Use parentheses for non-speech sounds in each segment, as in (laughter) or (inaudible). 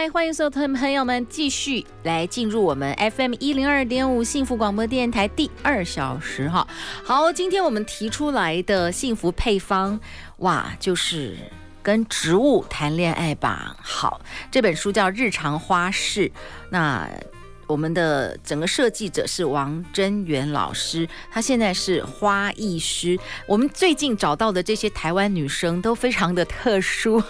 嗨，欢迎所有朋友们继续来进入我们 FM 一零二点五幸福广播电台第二小时哈。好，今天我们提出来的幸福配方，哇，就是跟植物谈恋爱吧。好，这本书叫《日常花事》，那。我们的整个设计者是王真元老师，他现在是花艺师。我们最近找到的这些台湾女生都非常的特殊。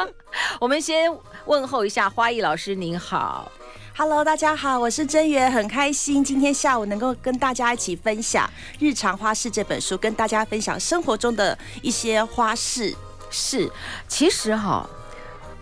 (laughs) 我们先问候一下花艺老师，您好，Hello，大家好，我是真源，很开心今天下午能够跟大家一起分享《日常花式》这本书，跟大家分享生活中的一些花式。是，其实哈。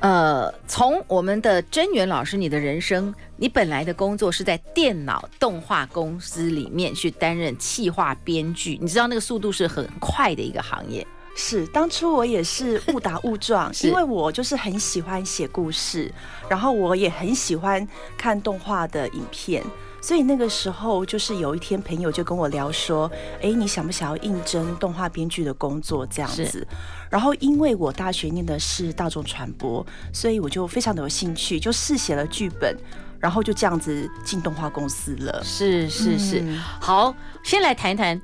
呃，从我们的真源老师，你的人生，你本来的工作是在电脑动画公司里面去担任企划编剧，你知道那个速度是很快的一个行业。是，当初我也是误打误撞，因为我就是很喜欢写故事，然后我也很喜欢看动画的影片。所以那个时候，就是有一天朋友就跟我聊说：“哎，你想不想要应征动画编剧的工作？”这样子。然后因为我大学念的是大众传播，所以我就非常的有兴趣，就试写了剧本，然后就这样子进动画公司了。是是是。嗯、好，先来谈一谈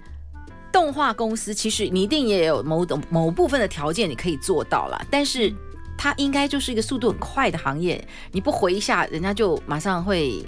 动画公司。其实你一定也有某种某部分的条件，你可以做到了，但是它应该就是一个速度很快的行业。你不回一下，人家就马上会。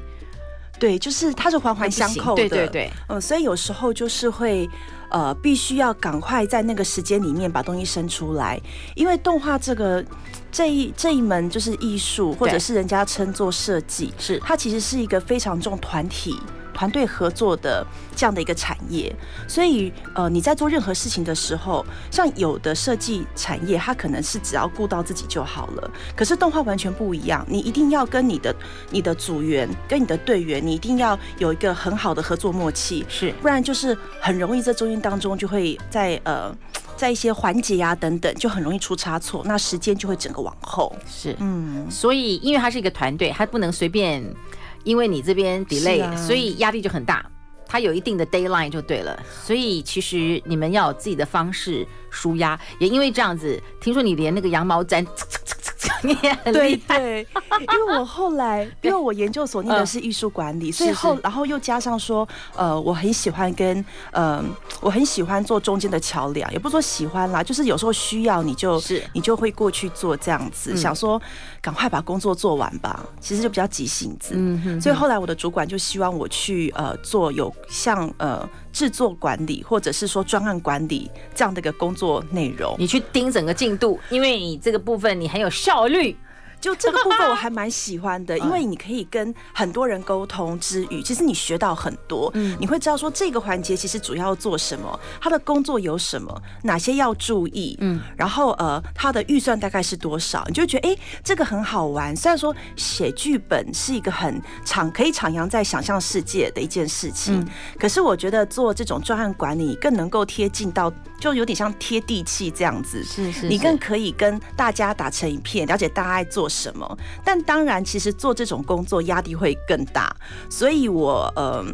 对，就是它是环环相扣的，对对对，嗯，所以有时候就是会，呃，必须要赶快在那个时间里面把东西生出来，因为动画这个这一这一门就是艺术，或者是人家称作设计，是。它其实是一个非常重团体。团队合作的这样的一个产业，所以呃，你在做任何事情的时候，像有的设计产业，它可能是只要顾到自己就好了。可是动画完全不一样，你一定要跟你的你的组员、跟你的队员，你一定要有一个很好的合作默契，是，不然就是很容易在中间当中就会在呃在一些环节啊等等，就很容易出差错，那时间就会整个往后。是，嗯，所以因为它是一个团队，它不能随便。因为你这边 delay，、啊、所以压力就很大。它有一定的 deadline 就对了，所以其实你们要有自己的方式舒压。也因为这样子，听说你连那个羊毛毡。你也很厉害。对对，因为我后来，(laughs) 因为我研究所念的是艺术管理，所以后然后又加上说，呃，我很喜欢跟，嗯、呃，我很喜欢做中间的桥梁，也不说喜欢啦，就是有时候需要你就是你就会过去做这样子，想说赶快把工作做完吧，其实就比较急性子。嗯哼，所以后来我的主管就希望我去呃做有像呃。制作管理，或者是说专案管理这样的一个工作内容，你去盯整个进度，因为你这个部分你很有效率。就这个部分我还蛮喜欢的，(laughs) 因为你可以跟很多人沟通之余，其实你学到很多。嗯，你会知道说这个环节其实主要做什么，他的工作有什么，哪些要注意。嗯，然后呃，他的预算大概是多少，你就觉得哎，这个很好玩。虽然说写剧本是一个很徜可以徜徉在想象世界的一件事情，可是我觉得做这种专案管理更能够贴近到，就有点像贴地气这样子。是是，你更可以跟大家打成一片，了解大家爱做什么？但当然，其实做这种工作压力会更大，所以我呃，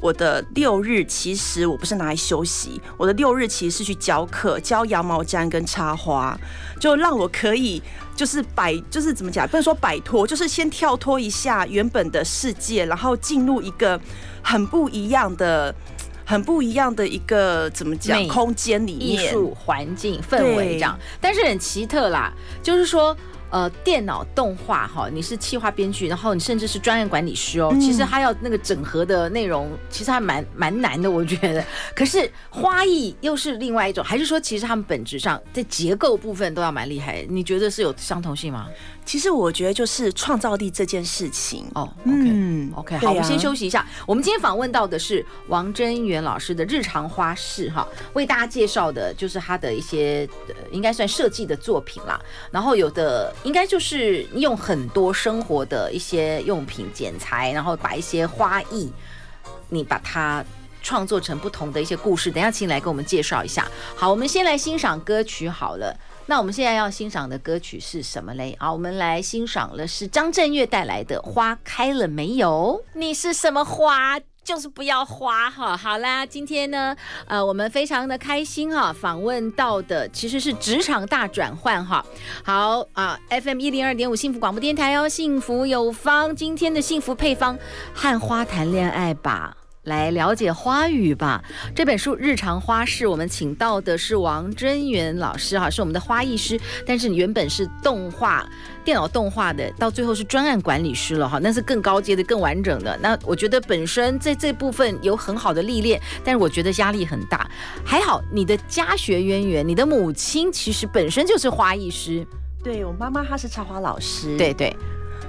我的六日其实我不是拿来休息，我的六日其实是去教课，教羊毛毡跟插花，就让我可以就是摆，就是怎么讲，不能说摆脱，就是先跳脱一下原本的世界，然后进入一个很不一样的。很不一样的一个怎么讲空间里面，艺术环境氛围这样，但是很奇特啦，就是说。呃，电脑动画哈，你是企划编剧，然后你甚至是专业管理师哦。其实他要那个整合的内容，其实还蛮蛮难的，我觉得。可是花艺又是另外一种，还是说其实他们本质上在结构部分都要蛮厉害？你觉得是有相同性吗？其实我觉得就是创造力这件事情哦。嗯，OK，好，我们先休息一下。我们今天访问到的是王真元老师的日常花式哈，为大家介绍的就是他的一些应该算设计的作品啦。然后有的。应该就是用很多生活的一些用品剪裁，然后把一些花艺，你把它创作成不同的一些故事。等下，请你来给我们介绍一下。好，我们先来欣赏歌曲好了。那我们现在要欣赏的歌曲是什么嘞？好，我们来欣赏的是张震岳带来的《花开了没有》。你是什么花？就是不要花哈。好啦，今天呢，呃，我们非常的开心哈，访问到的其实是职场大转换哈。好啊，FM 一零二点五幸福广播电台哦，幸福有方，今天的幸福配方，和花谈恋爱吧。来了解花语吧。这本书《日常花事》，我们请到的是王真源老师哈，是我们的花艺师。但是你原本是动画、电脑动画的，到最后是专案管理师了哈，那是更高阶的、更完整的。那我觉得本身在这部分有很好的历练，但是我觉得压力很大。还好你的家学渊源，你的母亲其实本身就是花艺师。对，我妈妈她是插花老师。对对。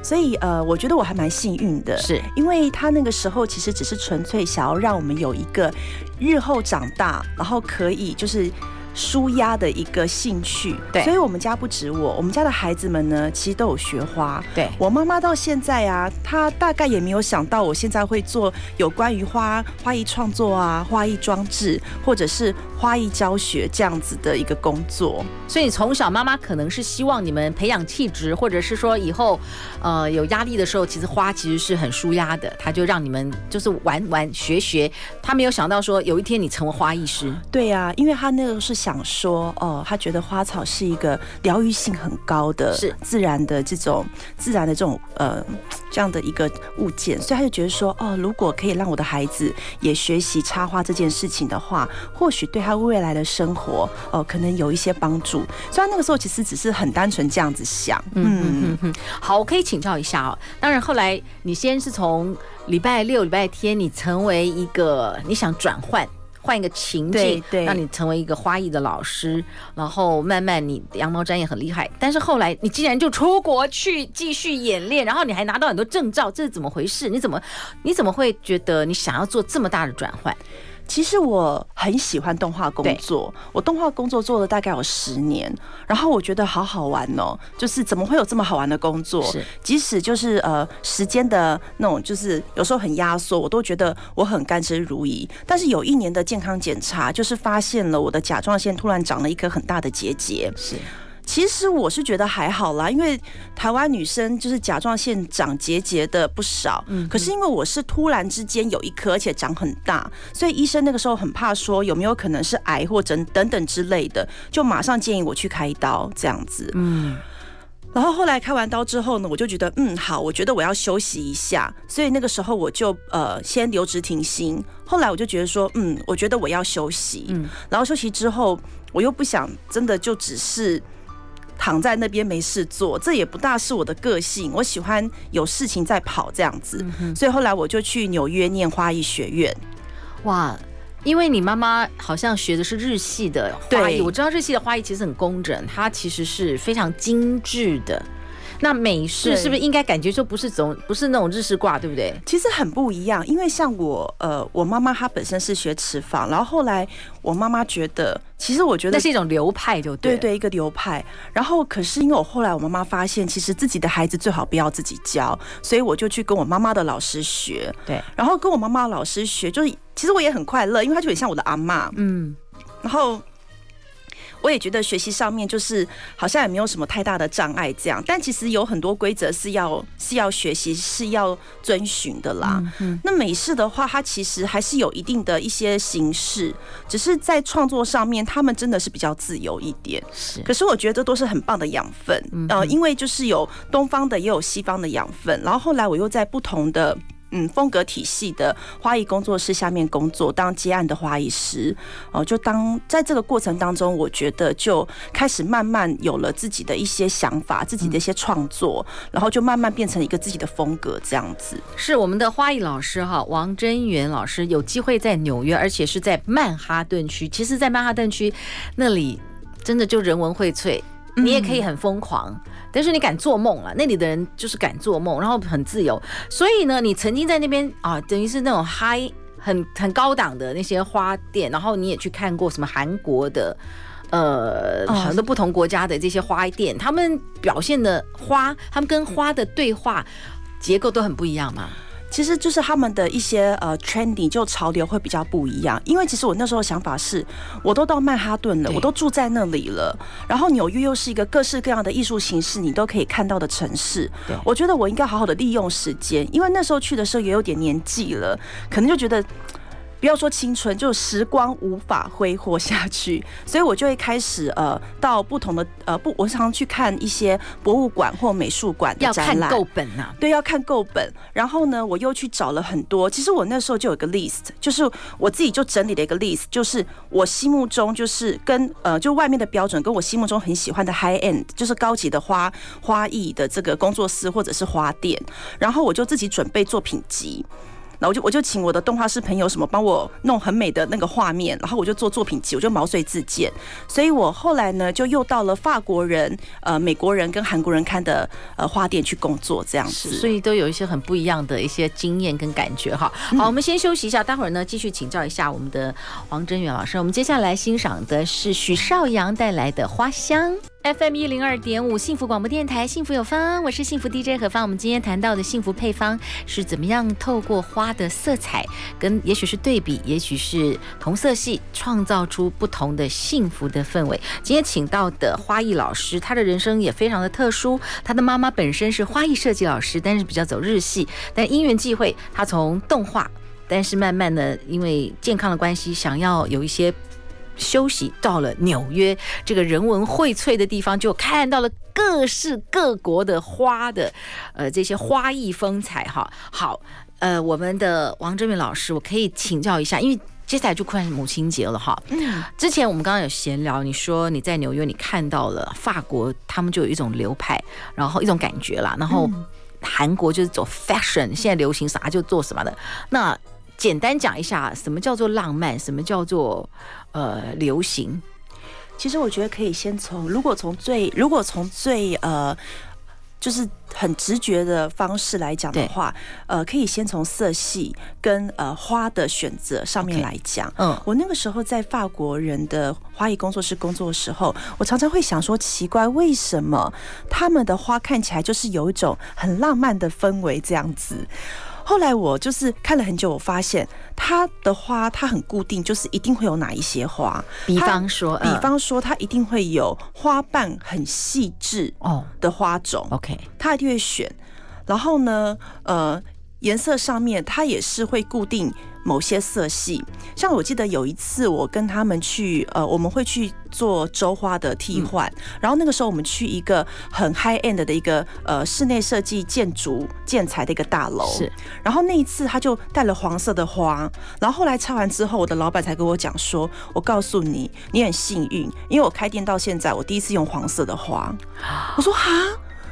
所以，呃，我觉得我还蛮幸运的，是因为他那个时候其实只是纯粹想要让我们有一个日后长大，然后可以就是。舒压的一个兴趣，对，所以我们家不止我，我们家的孩子们呢，其实都有学花。对，我妈妈到现在啊，她大概也没有想到我现在会做有关于花花艺创作啊、花艺装置或者是花艺教学这样子的一个工作。所以你从小妈妈可能是希望你们培养气质，或者是说以后呃有压力的时候，其实花其实是很舒压的，她就让你们就是玩玩学学。她没有想到说有一天你成为花艺师。对呀、啊，因为她那个是。想说哦，他觉得花草是一个疗愈性很高的，是自然的这种自然的这种呃这样的一个物件，所以他就觉得说哦，如果可以让我的孩子也学习插花这件事情的话，或许对他未来的生活哦、呃、可能有一些帮助。所以他那个时候其实只是很单纯这样子想。嗯嗯嗯嗯。好，我可以请教一下哦。当然后来你先是从礼拜六、礼拜天，你成为一个你想转换。换一个情境，对，让你成为一个花艺的老师，然后慢慢你羊毛毡也很厉害，但是后来你竟然就出国去继续演练，然后你还拿到很多证照，这是怎么回事？你怎么你怎么会觉得你想要做这么大的转换？其实我很喜欢动画工作，我动画工作做了大概有十年，然后我觉得好好玩哦，就是怎么会有这么好玩的工作？是，即使就是呃时间的那种，就是有时候很压缩，我都觉得我很甘之如饴。但是有一年的健康检查，就是发现了我的甲状腺突然长了一颗很大的结节。是。其实我是觉得还好啦，因为台湾女生就是甲状腺长结节的不少，嗯，可是因为我是突然之间有一颗，而且长很大，所以医生那个时候很怕说有没有可能是癌或者等等之类的，就马上建议我去开刀这样子，嗯，然后后来开完刀之后呢，我就觉得嗯好，我觉得我要休息一下，所以那个时候我就呃先留职停薪，后来我就觉得说嗯，我觉得我要休息，嗯，然后休息之后我又不想真的就只是。躺在那边没事做，这也不大是我的个性。我喜欢有事情在跑这样子，所以后来我就去纽约念花艺学院。哇，因为你妈妈好像学的是日系的花艺，我知道日系的花艺其实很工整，它其实是非常精致的。那美式是不是应该感觉说不是总不是那种日式挂，对不对？其实很不一样，因为像我呃，我妈妈她本身是学瓷房，然后后来我妈妈觉得，其实我觉得那是一种流派，就对对对，一个流派。然后可是因为我后来我妈妈发现，其实自己的孩子最好不要自己教，所以我就去跟我妈妈的老师学。对，然后跟我妈妈的老师学，就是其实我也很快乐，因为她就很像我的阿妈。嗯，然后。我也觉得学习上面就是好像也没有什么太大的障碍这样，但其实有很多规则是要是要学习是要遵循的啦。嗯那美式的话，它其实还是有一定的一些形式，只是在创作上面，他们真的是比较自由一点。是，可是我觉得都是很棒的养分，呃，因为就是有东方的也有西方的养分，然后后来我又在不同的。嗯，风格体系的花艺工作室下面工作，当接案的花艺师哦，就当在这个过程当中，我觉得就开始慢慢有了自己的一些想法，自己的一些创作，然后就慢慢变成一个自己的风格这样子。是我们的花艺老师哈，王真源老师有机会在纽约，而且是在曼哈顿区。其实，在曼哈顿区那里真的就人文荟萃。你也可以很疯狂，但是你敢做梦了。那里的人就是敢做梦，然后很自由。所以呢，你曾经在那边啊，等于是那种嗨，很很高档的那些花店，然后你也去看过什么韩国的呃很多不同国家的这些花店，他们表现的花，他们跟花的对话结构都很不一样嘛。其实就是他们的一些呃 trending 就潮流会比较不一样，因为其实我那时候想法是，我都到曼哈顿了，我都住在那里了，然后纽约又是一个各式各样的艺术形式你都可以看到的城市，我觉得我应该好好的利用时间，因为那时候去的时候也有点年纪了，可能就觉得。不要说青春，就时光无法挥霍下去，(laughs) 所以我就会开始呃，到不同的呃不，我常常去看一些博物馆或美术馆的展览。要看够本呐、啊，对，要看够本。然后呢，我又去找了很多。其实我那时候就有一个 list，就是我自己就整理了一个 list，就是我心目中就是跟呃就外面的标准，跟我心目中很喜欢的 high end，就是高级的花花艺的这个工作室或者是花店。然后我就自己准备作品集。然后我就我就请我的动画师朋友什么帮我弄很美的那个画面，然后我就做作品集，我就毛遂自荐。所以我后来呢，就又到了法国人、呃美国人跟韩国人看的呃花店去工作，这样子。所以都有一些很不一样的一些经验跟感觉哈。好，我们先休息一下，待会儿呢继续请教一下我们的黄真远老师。我们接下来欣赏的是许绍洋带来的《花香》。FM 一零二点五幸福广播电台，幸福有方，我是幸福 DJ 何芳。我们今天谈到的幸福配方是怎么样透过花的色彩，跟也许是对比，也许是同色系，创造出不同的幸福的氛围。今天请到的花艺老师，他的人生也非常的特殊。他的妈妈本身是花艺设计老师，但是比较走日系。但因缘际会，他从动画，但是慢慢的因为健康的关系，想要有一些。休息到了纽约这个人文荟萃的地方，就看到了各式各国的花的，呃，这些花艺风采哈。好，呃，我们的王真远老师，我可以请教一下，因为接下来就快母亲节了哈。嗯。之前我们刚刚有闲聊，你说你在纽约，你看到了法国，他们就有一种流派，然后一种感觉啦。然后韩国就是走 fashion，现在流行啥就做什么的。那简单讲一下，什么叫做浪漫？什么叫做呃流行？其实我觉得可以先从，如果从最，如果从最呃，就是很直觉的方式来讲的话，呃，可以先从色系跟呃花的选择上面来讲。Okay, 嗯，我那个时候在法国人的花艺工作室工作的时候，我常常会想说，奇怪，为什么他们的花看起来就是有一种很浪漫的氛围这样子？后来我就是看了很久，我发现它的花它很固定，就是一定会有哪一些花。比方说，比方说它一定会有花瓣很细致哦的花种。OK，它一定会选。然后呢，呃，颜色上面它也是会固定。某些色系，像我记得有一次我跟他们去，呃，我们会去做周花的替换，嗯，然后那个时候我们去一个很 high end 的一个呃室内设计建筑建材的一个大楼，是，然后那一次他就带了黄色的花，然后后来拆完之后，我的老板才跟我讲说，我告诉你，你很幸运，因为我开店到现在，我第一次用黄色的花，我说哈。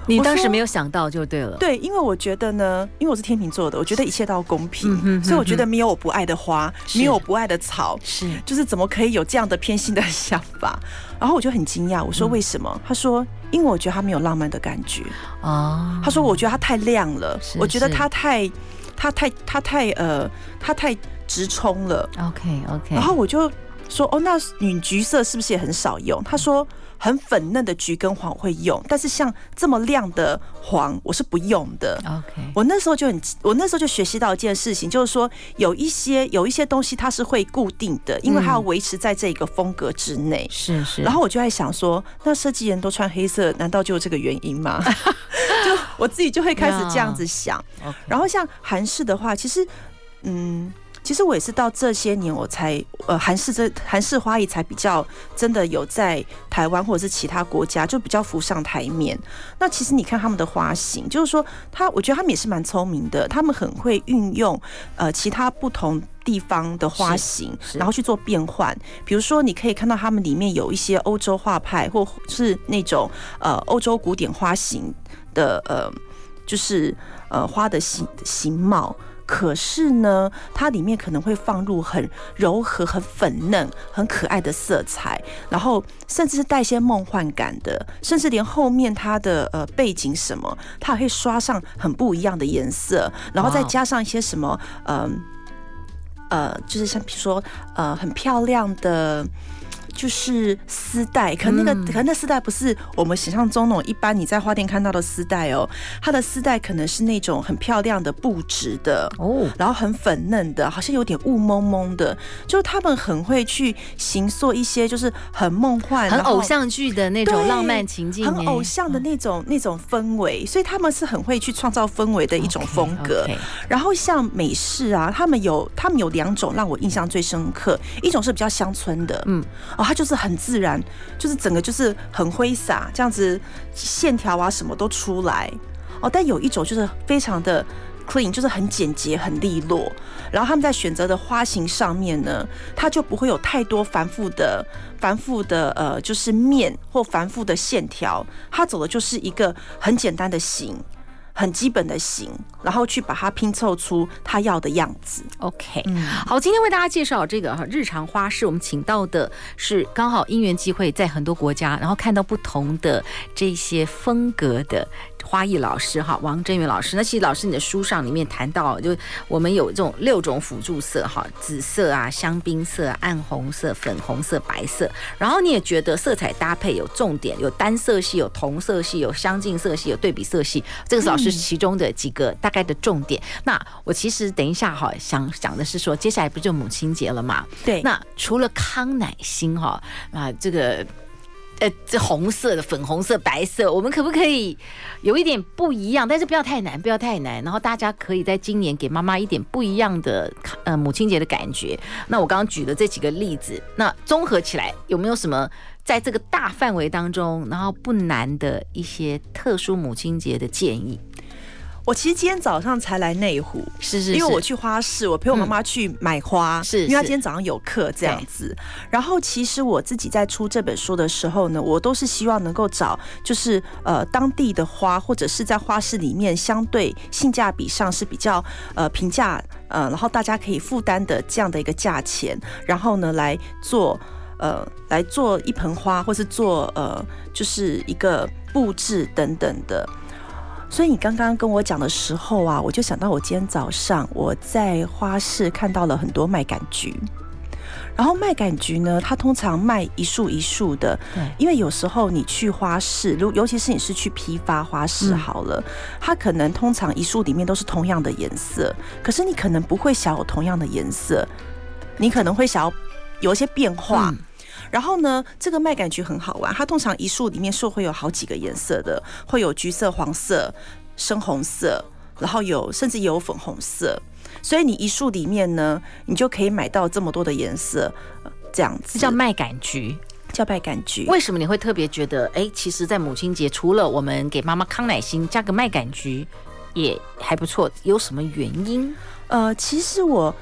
你当时没有想到就对了，对，因为我觉得呢，因为我是天秤座的，我觉得一切都要公平，嗯哼嗯哼，所以我觉得没有我不爱的花，没有我不爱的草，是，就是怎么可以有这样的偏心的 (laughs) 想法？然后我就很惊讶，我说为什么？嗯、他说，因为我觉得他没有浪漫的感觉哦。他说，我觉得他太亮了，我觉得他太，他太，他太呃，他太直冲了。OK OK，然后我就说，哦，那女橘色是不是也很少用？他说。很粉嫩的橘跟黄会用，但是像这么亮的黄我是不用的。OK，我那时候就很，我那时候就学习到一件事情，就是说有一些有一些东西它是会固定的，因为它要维持在这个风格之内。是是。然后我就在想说，那设计人都穿黑色，难道就有这个原因吗？(laughs) 就我自己就会开始这样子想。然后像韩式的话，其实，嗯。其实我也是到这些年我才呃韩式这韩式花艺才比较真的有在台湾或者是其他国家就比较浮上台面。那其实你看他们的花型，就是说他我觉得他们也是蛮聪明的，他们很会运用呃其他不同地方的花型，然后去做变换。比如说你可以看到他们里面有一些欧洲画派，或是那种呃欧洲古典花型的呃就是呃花的形形貌。可是呢，它里面可能会放入很柔和、很粉嫩、很可爱的色彩，然后甚至是带些梦幻感的，甚至连后面它的呃背景什么，它还会刷上很不一样的颜色，然后再加上一些什么，嗯呃，呃，就是像比如说呃很漂亮的。就是丝带，可那个、嗯、可那丝带不是我们想象中那种一般你在花店看到的丝带哦，它的丝带可能是那种很漂亮的布质的哦，然后很粉嫩的，好像有点雾蒙蒙的，就他们很会去形塑一些就是很梦幻、很偶像剧的那种浪漫情境，很偶像的那种、嗯、那种氛围，所以他们是很会去创造氛围的一种风格。Okay, okay. 然后像美式啊，他们有他们有两种让我印象最深刻，一种是比较乡村的，嗯。哦，它就是很自然，就是整个就是很挥洒，这样子线条啊什么都出来。哦，但有一种就是非常的 clean，就是很简洁、很利落。然后他们在选择的花型上面呢，它就不会有太多繁复的、繁复的呃，就是面或繁复的线条。它走的就是一个很简单的型。很基本的型，然后去把它拼凑出他要的样子。OK，嗯，好，今天为大家介绍这个哈日常花式，我们请到的是刚好因缘机会，在很多国家，然后看到不同的这些风格的。花艺老师哈，王真元老师。那其实老师你的书上里面谈到，就我们有这种六种辅助色哈，紫色啊、香槟色、暗红色、粉红色、白色。然后你也觉得色彩搭配有重点，有单色系、有同色系、有相近色系、有对比色系。这个是老师其中的几个大概的重点。嗯、那我其实等一下哈，想讲的是说，接下来不就母亲节了嘛？对。那除了康乃馨哈啊这个。呃，这红色的、粉红色、白色，我们可不可以有一点不一样？但是不要太难，不要太难。然后大家可以在今年给妈妈一点不一样的呃母亲节的感觉。那我刚刚举的这几个例子，那综合起来有没有什么在这个大范围当中，然后不难的一些特殊母亲节的建议？我其实今天早上才来内湖，是是，是，因为我去花市，我陪我妈妈去买花，是，因为她今天早上有课这样子。然后其实我自己在出这本书的时候呢，我都是希望能够找就是呃当地的花，或者是在花市里面相对性价比上是比较呃平价呃，然后大家可以负担的这样的一个价钱，然后呢来做呃来做一盆花，或是做呃就是一个布置等等的。所以你刚刚跟我讲的时候啊，我就想到我今天早上我在花市看到了很多麦秆菊，然后麦秆菊呢，它通常卖一束一束的，对，因为有时候你去花市，如尤其是你是去批发花市好了，它可能通常一束里面都是同样的颜色，可是你可能不会想有同样的颜色，你可能会想要有一些变化。然后呢，这个麦秆菊很好玩，它通常一束里面是会有好几个颜色的，会有橘色、黄色、深红色，然后有甚至有粉红色，所以你一束里面呢，你就可以买到这么多的颜色，这样子叫麦秆菊，叫麦秆菊。为什么你会特别觉得，哎，其实，在母亲节除了我们给妈妈康乃馨加个麦秆菊也还不错，有什么原因？呃，其实我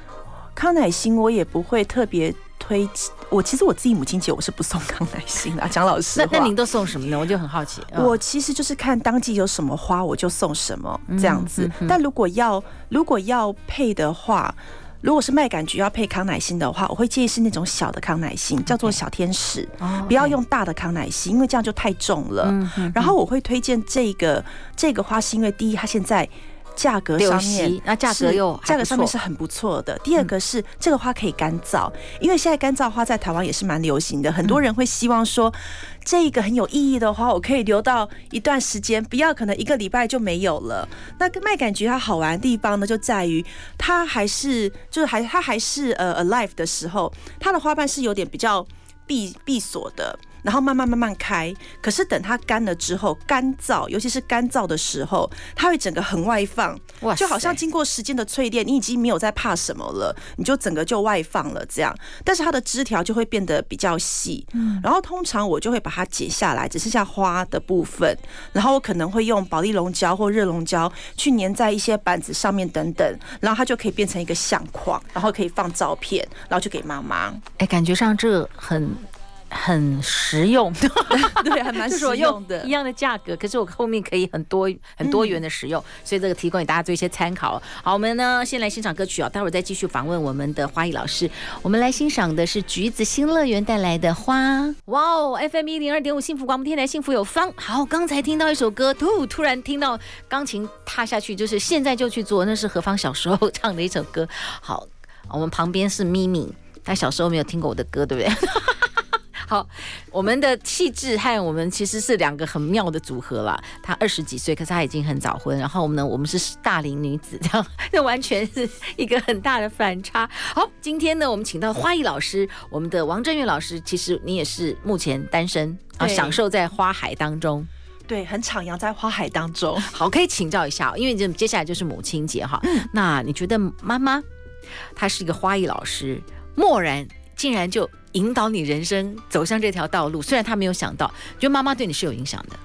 康乃馨我也不会特别。推我其实我自己母亲节我是不送康乃馨的，蒋老实话。那那您都送什么呢？我就很好奇。我其实就是看当季有什么花，我就送什么这样子。但如果要如果要配的话，如果是麦秆菊要配康乃馨的话，我会建议是那种小的康乃馨，叫做小天使，不要用大的康乃馨，因为这样就太重了。然后我会推荐这个这个花，是因为第一它现在。价格上面，那价格又价格上面是很不错的。第二个是这个花可以干燥，因为现在干燥花在台湾也是蛮流行的。很多人会希望说，这一个很有意义的花，我可以留到一段时间，不要可能一个礼拜就没有了。那个麦秆菊它好玩的地方呢，就在于它还是就是还它还是呃 alive 的时候，它的花瓣是有点比较闭闭锁的。然后慢慢慢慢开，可是等它干了之后，干燥，尤其是干燥的时候，它会整个很外放，哇，就好像经过时间的淬炼，你已经没有在怕什么了，你就整个就外放了这样。但是它的枝条就会变得比较细，嗯，然后通常我就会把它剪下来，只剩下花的部分，然后我可能会用保利龙胶或热熔胶去粘在一些板子上面等等，然后它就可以变成一个相框，然后可以放照片，然后就给妈妈。哎，感觉上这很。很实用，(laughs) 对，还蛮 (laughs) 实用的。一样的价格，可是我后面可以很多很多元的使用，所以这个提供给大家做一些参考。好，我们呢先来欣赏歌曲啊，待会儿再继续访问我们的花艺老师。我们来欣赏的是橘子新乐园带来的花。哇哦，FM 一零二点五幸福广播电台，幸福有方。好，刚才听到一首歌，突突然听到钢琴踏下去，就是现在就去做，那是何方小时候唱的一首歌。好，我们旁边是咪咪，他小时候没有听过我的歌，对不对？(laughs) 好，我们的气质和我们其实是两个很妙的组合啦。她二十几岁，可是她已经很早婚。然后我们呢，我们是大龄女子，这样，(laughs) 这完全是一个很大的反差。好，今天呢，我们请到花艺老师，我们的王振岳老师。其实你也是目前单身啊，享受在花海当中。对，很徜徉在花海当中。好，可以请教一下，因为这接下来就是母亲节哈。嗯。那你觉得妈妈，她是一个花艺老师，漠然竟然就引导你人生走向这条道路，虽然他没有想到，觉得妈妈对你是有影响的。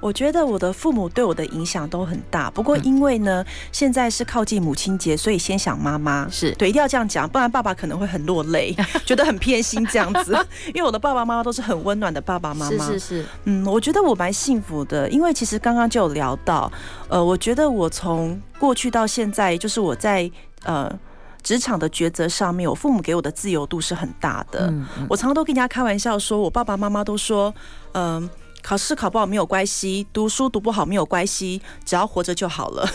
我觉得我的父母对我的影响都很大，不过因为呢，嗯、现在是靠近母亲节，所以先想妈妈。是对，一定要这样讲，不然爸爸可能会很落泪，(laughs) 觉得很偏心这样子。(laughs) 因为我的爸爸妈妈都是很温暖的爸爸妈妈。是是是，嗯，我觉得我蛮幸福的，因为其实刚刚就有聊到，呃，我觉得我从过去到现在，就是我在呃职场的抉择上面，我父母给我的自由度是很大的。嗯嗯，我常常都跟人家开玩笑说，我爸爸妈妈都说，嗯、呃。考试考不好没有关系，读书读不好没有关系，只要活着就好了。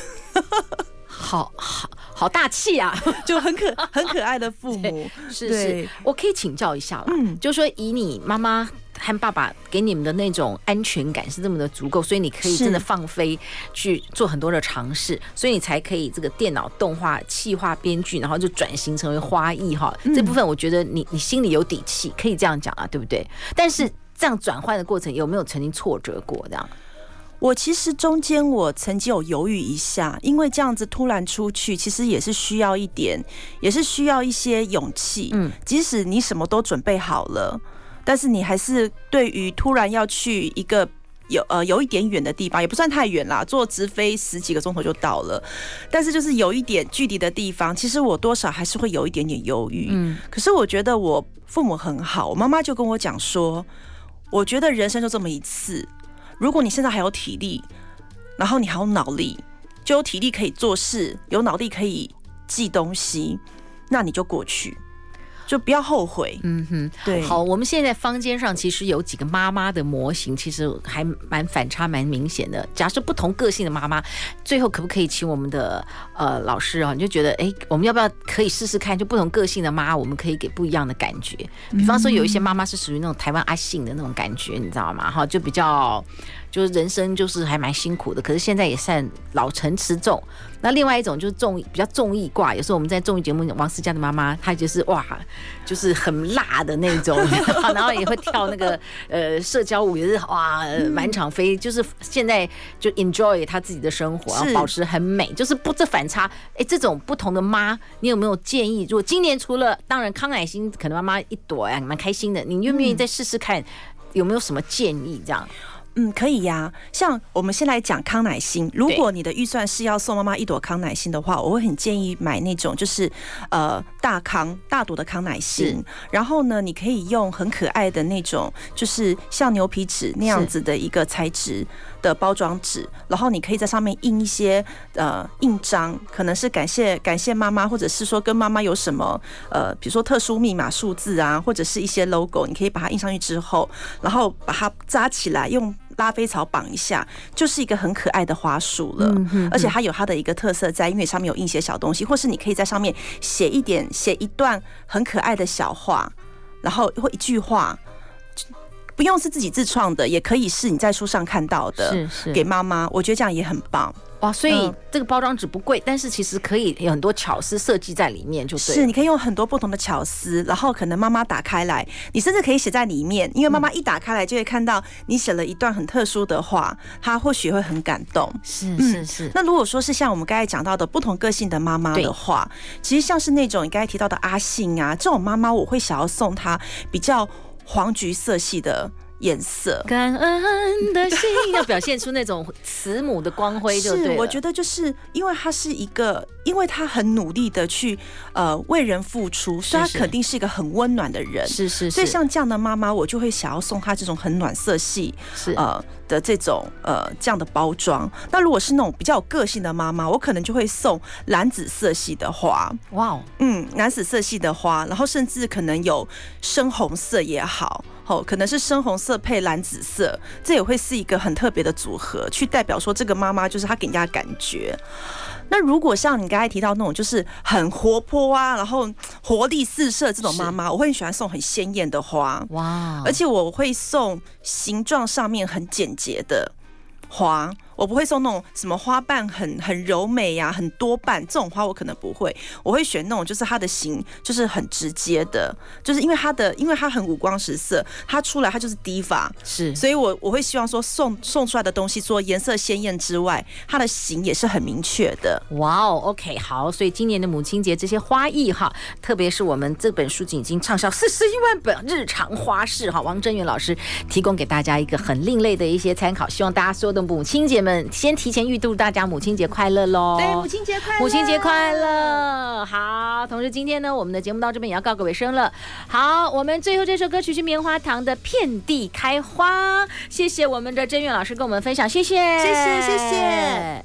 (laughs) 好好好大气啊，(laughs) 就很可很可爱的父母。(laughs) 是是，我可以请教一下了，嗯，就是说以你妈妈和爸爸给你们的那种安全感是这么的足够，所以你可以真的放飞去做很多的尝试，所以你才可以这个电脑动画、气化、编剧，然后就转型成为花艺哈。这部分我觉得你你心里有底气，可以这样讲啊，对不对？但是。这样转换的过程有没有曾经挫折过？这样，我其实中间我曾经有犹豫一下，因为这样子突然出去，其实也是需要一点，也是需要一些勇气。嗯，即使你什么都准备好了，但是你还是对于突然要去一个有呃有一点远的地方，也不算太远啦，坐直飞十几个钟头就到了，但是就是有一点距离的地方，其实我多少还是会有一点点犹豫。嗯，可是我觉得我父母很好，我妈妈就跟我讲说。我觉得人生就这么一次，如果你现在还有体力，然后你还有脑力，就有体力可以做事，有脑力可以记东西，那你就过去。就不要后悔。嗯哼，对。好，我们现在坊间上其实有几个妈妈的模型，其实还蛮反差蛮明显的。假设不同个性的妈妈，最后可不可以请我们的呃老师啊？你就觉得，哎，我们要不要可以试试看？就不同个性的妈，我们可以给不一样的感觉。比方说，有一些妈妈是属于那种台湾阿信的那种感觉，你知道吗？哈，就比较。就是人生就是还蛮辛苦的，可是现在也算老成持重。那另外一种就是综艺比较重艺挂，有时候我们在综艺节目《王思佳的妈妈》，她就是哇，就是很辣的那种，(laughs) 然后也会跳那个呃社交舞，也是哇满场飞。就是现在就 enjoy 她自己的生活，然后保持很美，就是不这反差。哎，这种不同的妈，你有没有建议？如果今年除了当然康乃馨，可能妈妈一朵呀，蛮开心的，你愿不愿意再试试看？有没有什么建议？这样？嗯，可以呀。像我们先来讲康乃馨，如果你的预算是要送妈妈一朵康乃馨的话，我会很建议买那种就是呃大康大朵的康乃馨。然后呢，你可以用很可爱的那种，就是像牛皮纸那样子的一个材质的包装纸，然后你可以在上面印一些呃印章，可能是感谢感谢妈妈，或者是说跟妈妈有什么呃，比如说特殊密码数字啊，或者是一些 logo，你可以把它印上去之后，然后把它扎起来用。拉菲草绑一下，就是一个很可爱的花束了。而且它有它的一个特色在，因为上面有印些小东西，或是你可以在上面写一点，写一段很可爱的小话，然后或一句话，不用是自己自创的，也可以是你在书上看到的，是是，给妈妈，我觉得这样也很棒。哇，所以这个包装纸不贵，但是其实可以有很多巧思设计在里面，就是是你可以用很多不同的巧思，然后可能妈妈打开来，你甚至可以写在里面，因为妈妈一打开来就会看到你写了一段很特殊的话，她或许会很感动。是是是。那如果说是像我们刚才讲到的不同个性的妈妈的话，其实像是那种你刚才提到的阿信啊这种妈妈，我会想要送她比较黄橘色系的。颜色，感恩的心 (laughs) 要表现出那种慈母的光辉，就对。是，我觉得就是因为他是一个，因为他很努力的去呃为人付出，所以他肯定是一个很温暖的人。是是，是。所以像这样的妈妈，我就会想要送她这种很暖色系是呃的这种呃这样的包装。那如果是那种比较有个性的妈妈，我可能就会送蓝紫色系的花。哇哦，嗯，蓝紫色系的花，然后甚至可能有深红色也好。哦，可能是深红色配蓝紫色，这也会是一个很特别的组合，去代表说这个妈妈就是她给人家的感觉。那如果像你刚才提到那种就是很活泼啊，然后活力四射这种妈妈，我会很喜欢送很鲜艳的花，哇，而且我会送形状上面很简洁的花。我不会送那种什么花瓣很很柔美呀、啊，很多瓣这种花我可能不会，我会选那种就是它的形就是很直接的，就是因为它的因为它很五光十色，它出来它就是 Diva，是，所以我我会希望说送送出来的东西，除了颜色鲜艳之外，它的形也是很明确的。哇哦，OK，好，所以今年的母亲节这些花艺哈，特别是我们这本书已经畅销四十一万本日常花式哈，王真源老师提供给大家一个很另类的一些参考，希望大家所有的母亲节们先提前预祝大家母亲节快乐喽！对，母亲节快乐，母亲节快乐。好，同时今天呢，我们的节目到这边也要告个尾声了。好，我们最后这首歌曲是棉花糖的《遍地开花》，谢谢我们的真月老师跟我们分享，谢谢，谢谢，谢谢。